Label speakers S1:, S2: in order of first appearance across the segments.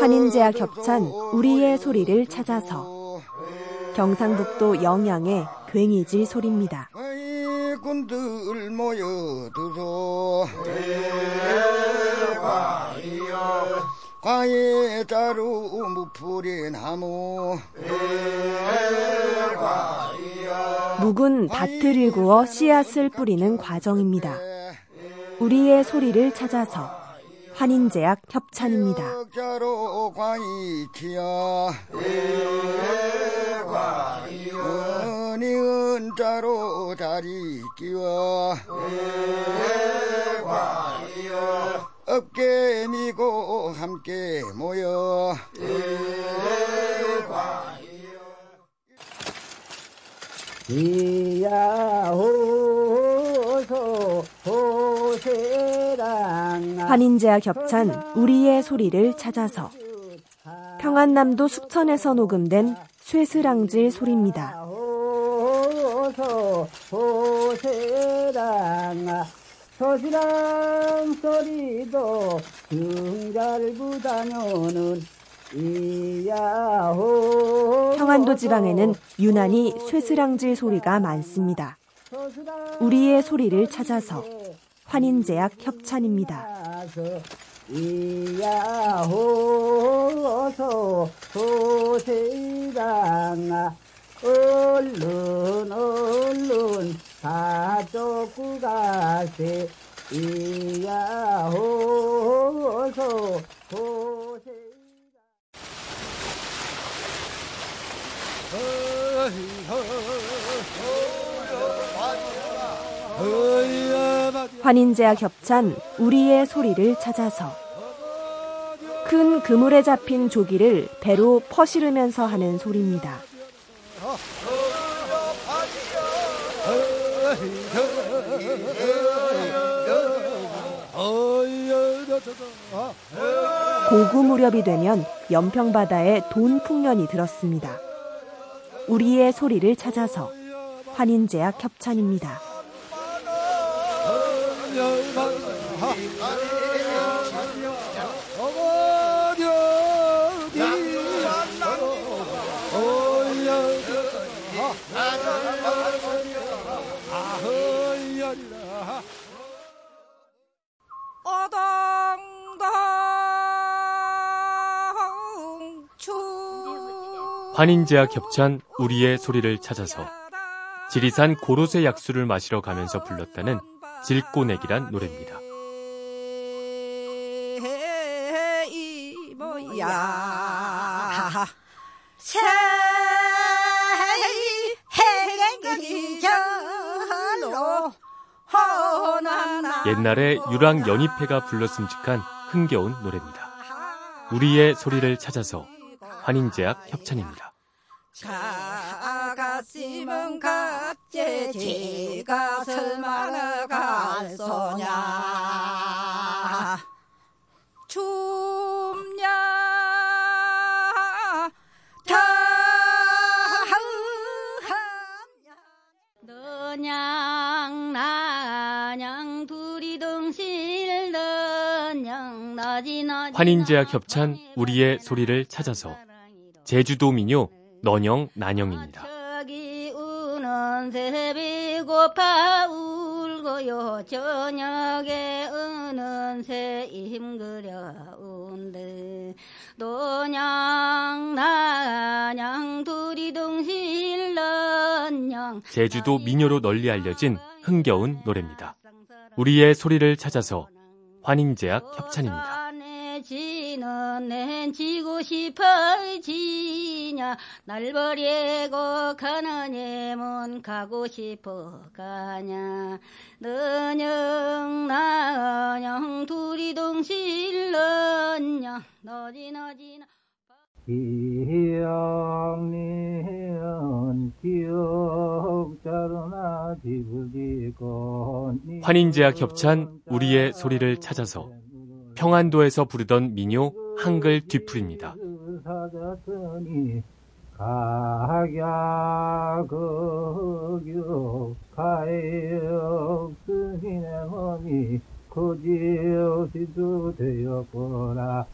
S1: 환인제와 겹찬 우리의 소리를 찾아서 경상북도 영양의 괭이질 소리입니다. 군들 모여들어 과에 자루 무풀이 나무 묵은 밭을 일구어 씨앗을 뿌리는 과정입니다. 우리의 소리를 찾아서 환인제약 협찬입니다. 어깨 미고 함께 모 환인제와 겹찬 우리의 소리를 찾아서 평안남도 숙천에서 녹음된 쇠스랑질 소리입니다. 소시랑 소리도 등잘부 다녀는 평안도 지방에는 유난히 쇠스랑질 소리가 많습니다. 우리의 소리를 찾아서 환인제약 협찬입니다. 이야호 소세랑 얼른 얼른 다 쫓고 가세 이야호 소세 환인제와 겹찬 우리의 소리를 찾아서 큰 그물에 잡힌 조기를 배로 퍼실으면서 하는 소리입니다. 고구 무렵이 되면 연평바다에 돈 풍년이 들었습니다. 우리의 소리를 찾아서 환인제약 협찬입니다.
S2: 환인제와 겹찬 우리의 소리를 찾아서 지리산 고로쇠 약수를 마시러 가면서 불렀다는 질꼬내기란 노래입니다. 옛날에 유랑 연희패가 불렀음직한 흥겨운 노래입니다. 우리의 소리를 찾아서 환인제약 협찬입니다. 가 갔으면 갑제 제가 설마나 갈소냐? 춥냐? 너냥 나냥 둘이 동실 너냥 나지 나지 환인제약 협찬 우리의 소리를 찾아서 제주도 민요 너녕 난영입니다. 새 고파 울고요 저녁에 우는 새 힘그려운데 노냥 나냥 런영 제주도 민요로 널리 알려진 흥겨운 노래입니다. 우리의 소리를 찾아서 환인제약 협찬입니다. 지는 지고 싶어 지 냐? 날 버리고 예문 가고 싶어 가냐? 너녕 나녕 둘이 동실런냐? 너지 너지 환인제약 협찬 우리의 소리를 찾아서 평안도에서 부르던 민요 한글 뒤풀입니다. 각야 그
S3: 거교 가역 스님의 허니 거지없이도 되었구나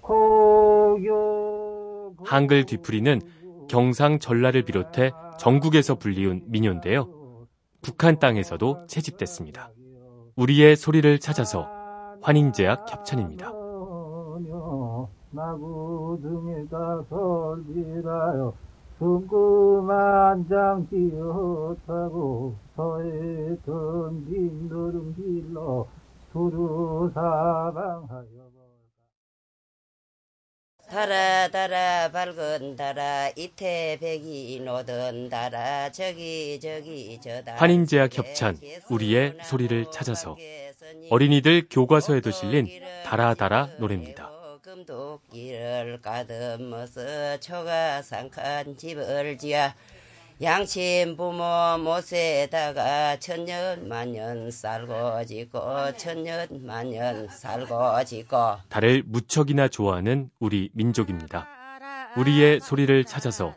S3: 고교
S4: 한글 뒤풀이는 경상 전라를 비롯해 전국에서 불리운 민요인데요. 북한 땅에서도 채집됐습니다. 우리의 소리를 찾아서 환인제약 협찬입니다.
S3: 나구 등에다 설비라요 숨구만 장지었다고 서해 던진 노름길로 두루 사방하여
S5: 달아 달아 밝은 달아 이태백이 노던 달아 저기 저기 저다
S4: 환인제약 협찬 우리의 소리를 찾아서 어린이들 교과서에도 실린 달아 달아 노래입니다.
S5: 금도끼를 가듬어서 초가상칸 집을 지어 양친 부모 못에다가 천년 만년 살고 짓고 천년 만년 살고 짓고
S4: 달을 무척이나 좋아하는 우리 민족입니다. 우리의 소리를 찾아서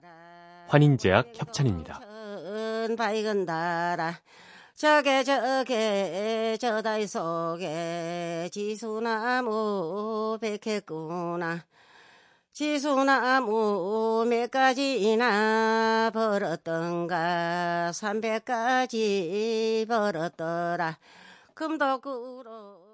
S4: 환인제약 협찬입니다.
S5: 밝은 달아 저게 저게 저다이 속에 지수나무 백했구나. 지수나무 몇 가지나 벌었던가. 삼백 가지 벌었더라. 금도구로